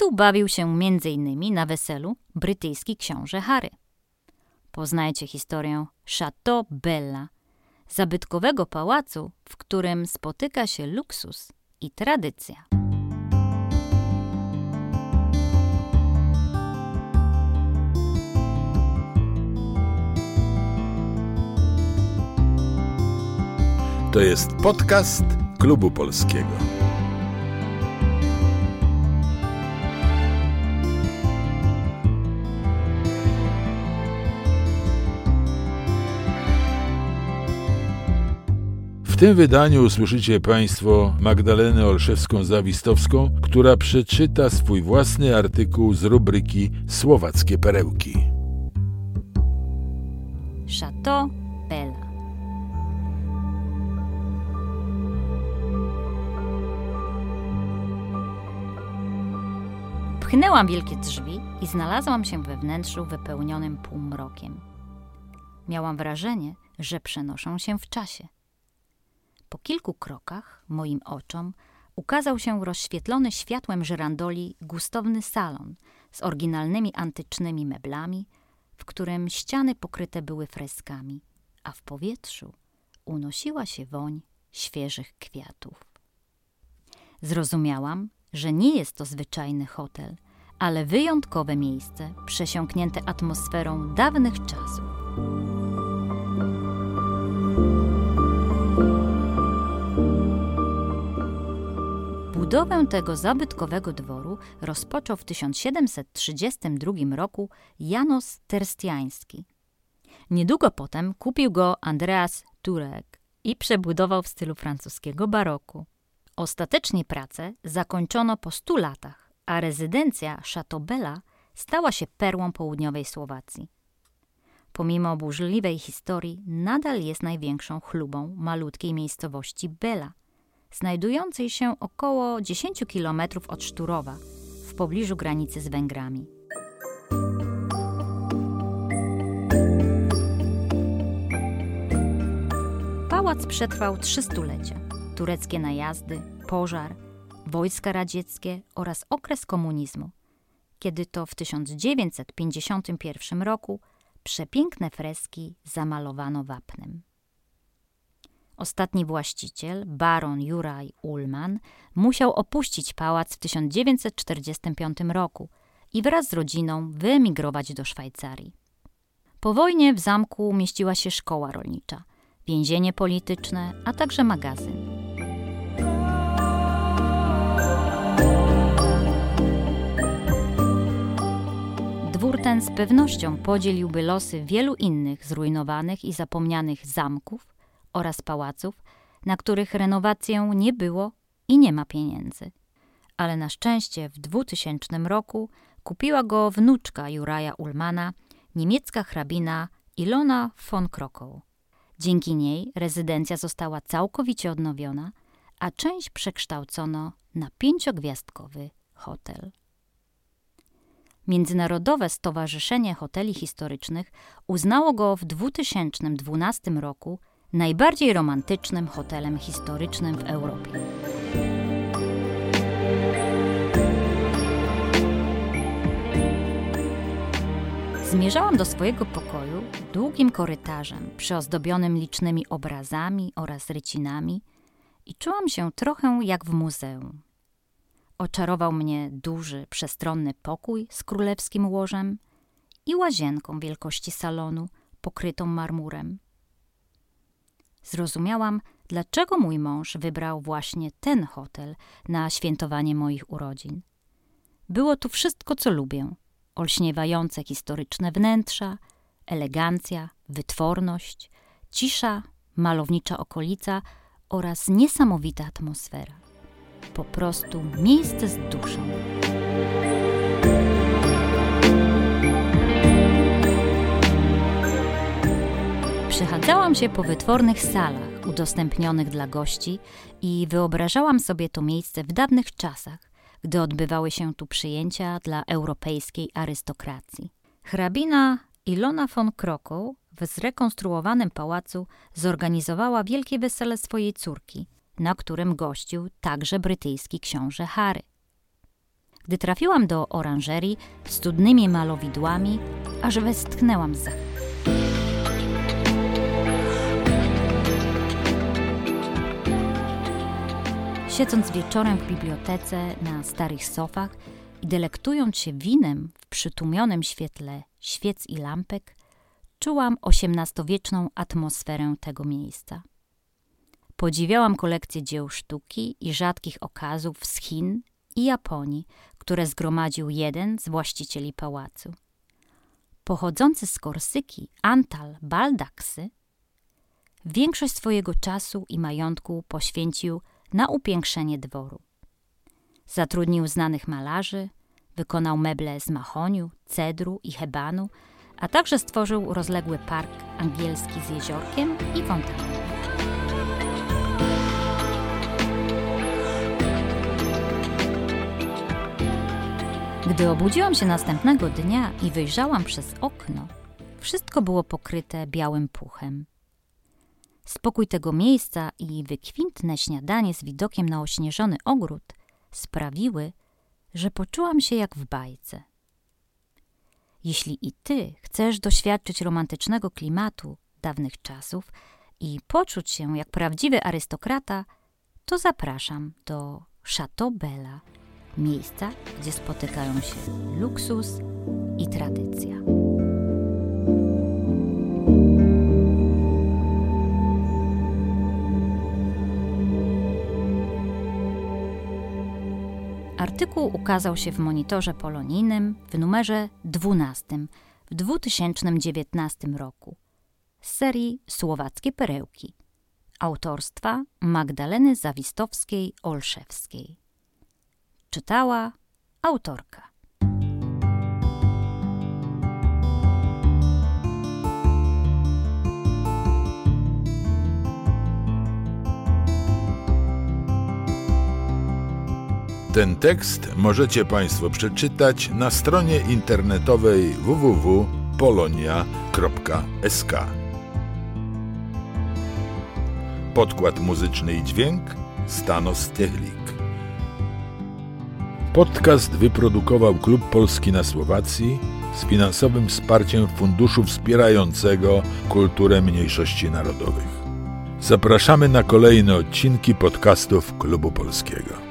Tu bawił się m.in. na weselu brytyjski książę Harry. Poznajcie historię Chateau Bella, zabytkowego pałacu, w którym spotyka się luksus i tradycja. To jest podcast Klubu Polskiego. Tym wydaniu usłyszycie Państwo Magdalenę Olszewską-Zawistowską, która przeczyta swój własny artykuł z rubryki Słowackie perełki. Chateau Bella Pchnęłam wielkie drzwi i znalazłam się we wnętrzu wypełnionym półmrokiem. Miałam wrażenie, że przenoszą się w czasie – po kilku krokach moim oczom ukazał się rozświetlony światłem żyrandoli gustowny salon z oryginalnymi antycznymi meblami, w którym ściany pokryte były freskami, a w powietrzu unosiła się woń świeżych kwiatów. Zrozumiałam, że nie jest to zwyczajny hotel, ale wyjątkowe miejsce przesiąknięte atmosferą dawnych czasów. Budowę tego zabytkowego dworu rozpoczął w 1732 roku Janos Terstiański. Niedługo potem kupił go Andreas Turek i przebudował w stylu francuskiego baroku. Ostatecznie pracę zakończono po stu latach, a rezydencja Chateaubella stała się perłą południowej Słowacji. Pomimo burzliwej historii, nadal jest największą chlubą malutkiej miejscowości Bela, znajdującej się około 10 km od Szturowa, w pobliżu granicy z Węgrami. Pałac przetrwał trzy stulecia. Tureckie najazdy, pożar, wojska radzieckie oraz okres komunizmu, kiedy to w 1951 roku przepiękne freski zamalowano wapnem. Ostatni właściciel, baron Juraj Ullman, musiał opuścić pałac w 1945 roku i wraz z rodziną wyemigrować do Szwajcarii. Po wojnie w zamku mieściła się szkoła rolnicza, więzienie polityczne, a także magazyn. Dwór ten z pewnością podzieliłby losy wielu innych zrujnowanych i zapomnianych zamków, oraz pałaców, na których renowację nie było i nie ma pieniędzy. Ale na szczęście w 2000 roku kupiła go wnuczka Juraja Ulmana, niemiecka hrabina Ilona von Krokow. Dzięki niej rezydencja została całkowicie odnowiona, a część przekształcono na pięciogwiazdkowy hotel. Międzynarodowe Stowarzyszenie Hoteli Historycznych uznało go w 2012 roku najbardziej romantycznym hotelem historycznym w Europie. Zmierzałam do swojego pokoju długim korytarzem, przyozdobionym licznymi obrazami oraz rycinami i czułam się trochę jak w muzeum. Oczarował mnie duży, przestronny pokój z królewskim łożem i łazienką wielkości salonu, pokrytą marmurem. Zrozumiałam, dlaczego mój mąż wybrał właśnie ten hotel na świętowanie moich urodzin. Było tu wszystko, co lubię: olśniewające historyczne wnętrza, elegancja, wytworność, cisza, malownicza okolica oraz niesamowita atmosfera. Po prostu miejsce z duszą. Przechadzałam się po wytwornych salach udostępnionych dla gości i wyobrażałam sobie to miejsce w dawnych czasach, gdy odbywały się tu przyjęcia dla europejskiej arystokracji. Hrabina Ilona von Krokow w zrekonstruowanym pałacu zorganizowała wielkie wesele swojej córki, na którym gościł także brytyjski książę Harry. gdy trafiłam do oranżerii z studnymi malowidłami, aż westchnęłam z Siedząc wieczorem w bibliotece na starych sofach i delektując się winem w przytłumionym świetle świec i lampek, czułam osiemnastowieczną atmosferę tego miejsca. Podziwiałam kolekcję dzieł sztuki i rzadkich okazów z Chin i Japonii, które zgromadził jeden z właścicieli pałacu. Pochodzący z Korsyki Antal Baldaksy większość swojego czasu i majątku poświęcił na upiększenie dworu. Zatrudnił znanych malarzy, wykonał meble z mahoniu, cedru i hebanu, a także stworzył rozległy park angielski z jeziorkiem i fontanną. Gdy obudziłam się następnego dnia i wyjrzałam przez okno, wszystko było pokryte białym puchem. Spokój tego miejsca i wykwintne śniadanie z widokiem na ośnieżony ogród sprawiły, że poczułam się jak w bajce. Jeśli i ty chcesz doświadczyć romantycznego klimatu dawnych czasów i poczuć się jak prawdziwy arystokrata, to zapraszam do Chateau Bella, miejsca, gdzie spotykają się luksus i tradycja. Artykuł ukazał się w monitorze polonijnym w numerze 12 w 2019 roku z serii Słowackie Perełki autorstwa Magdaleny Zawistowskiej-Olszewskiej. Czytała autorka. Ten tekst możecie Państwo przeczytać na stronie internetowej www.polonia.sk. Podkład muzyczny i dźwięk Stanos Techlik. Podcast wyprodukował Klub Polski na Słowacji z finansowym wsparciem Funduszu Wspierającego Kulturę Mniejszości Narodowych. Zapraszamy na kolejne odcinki podcastów Klubu Polskiego.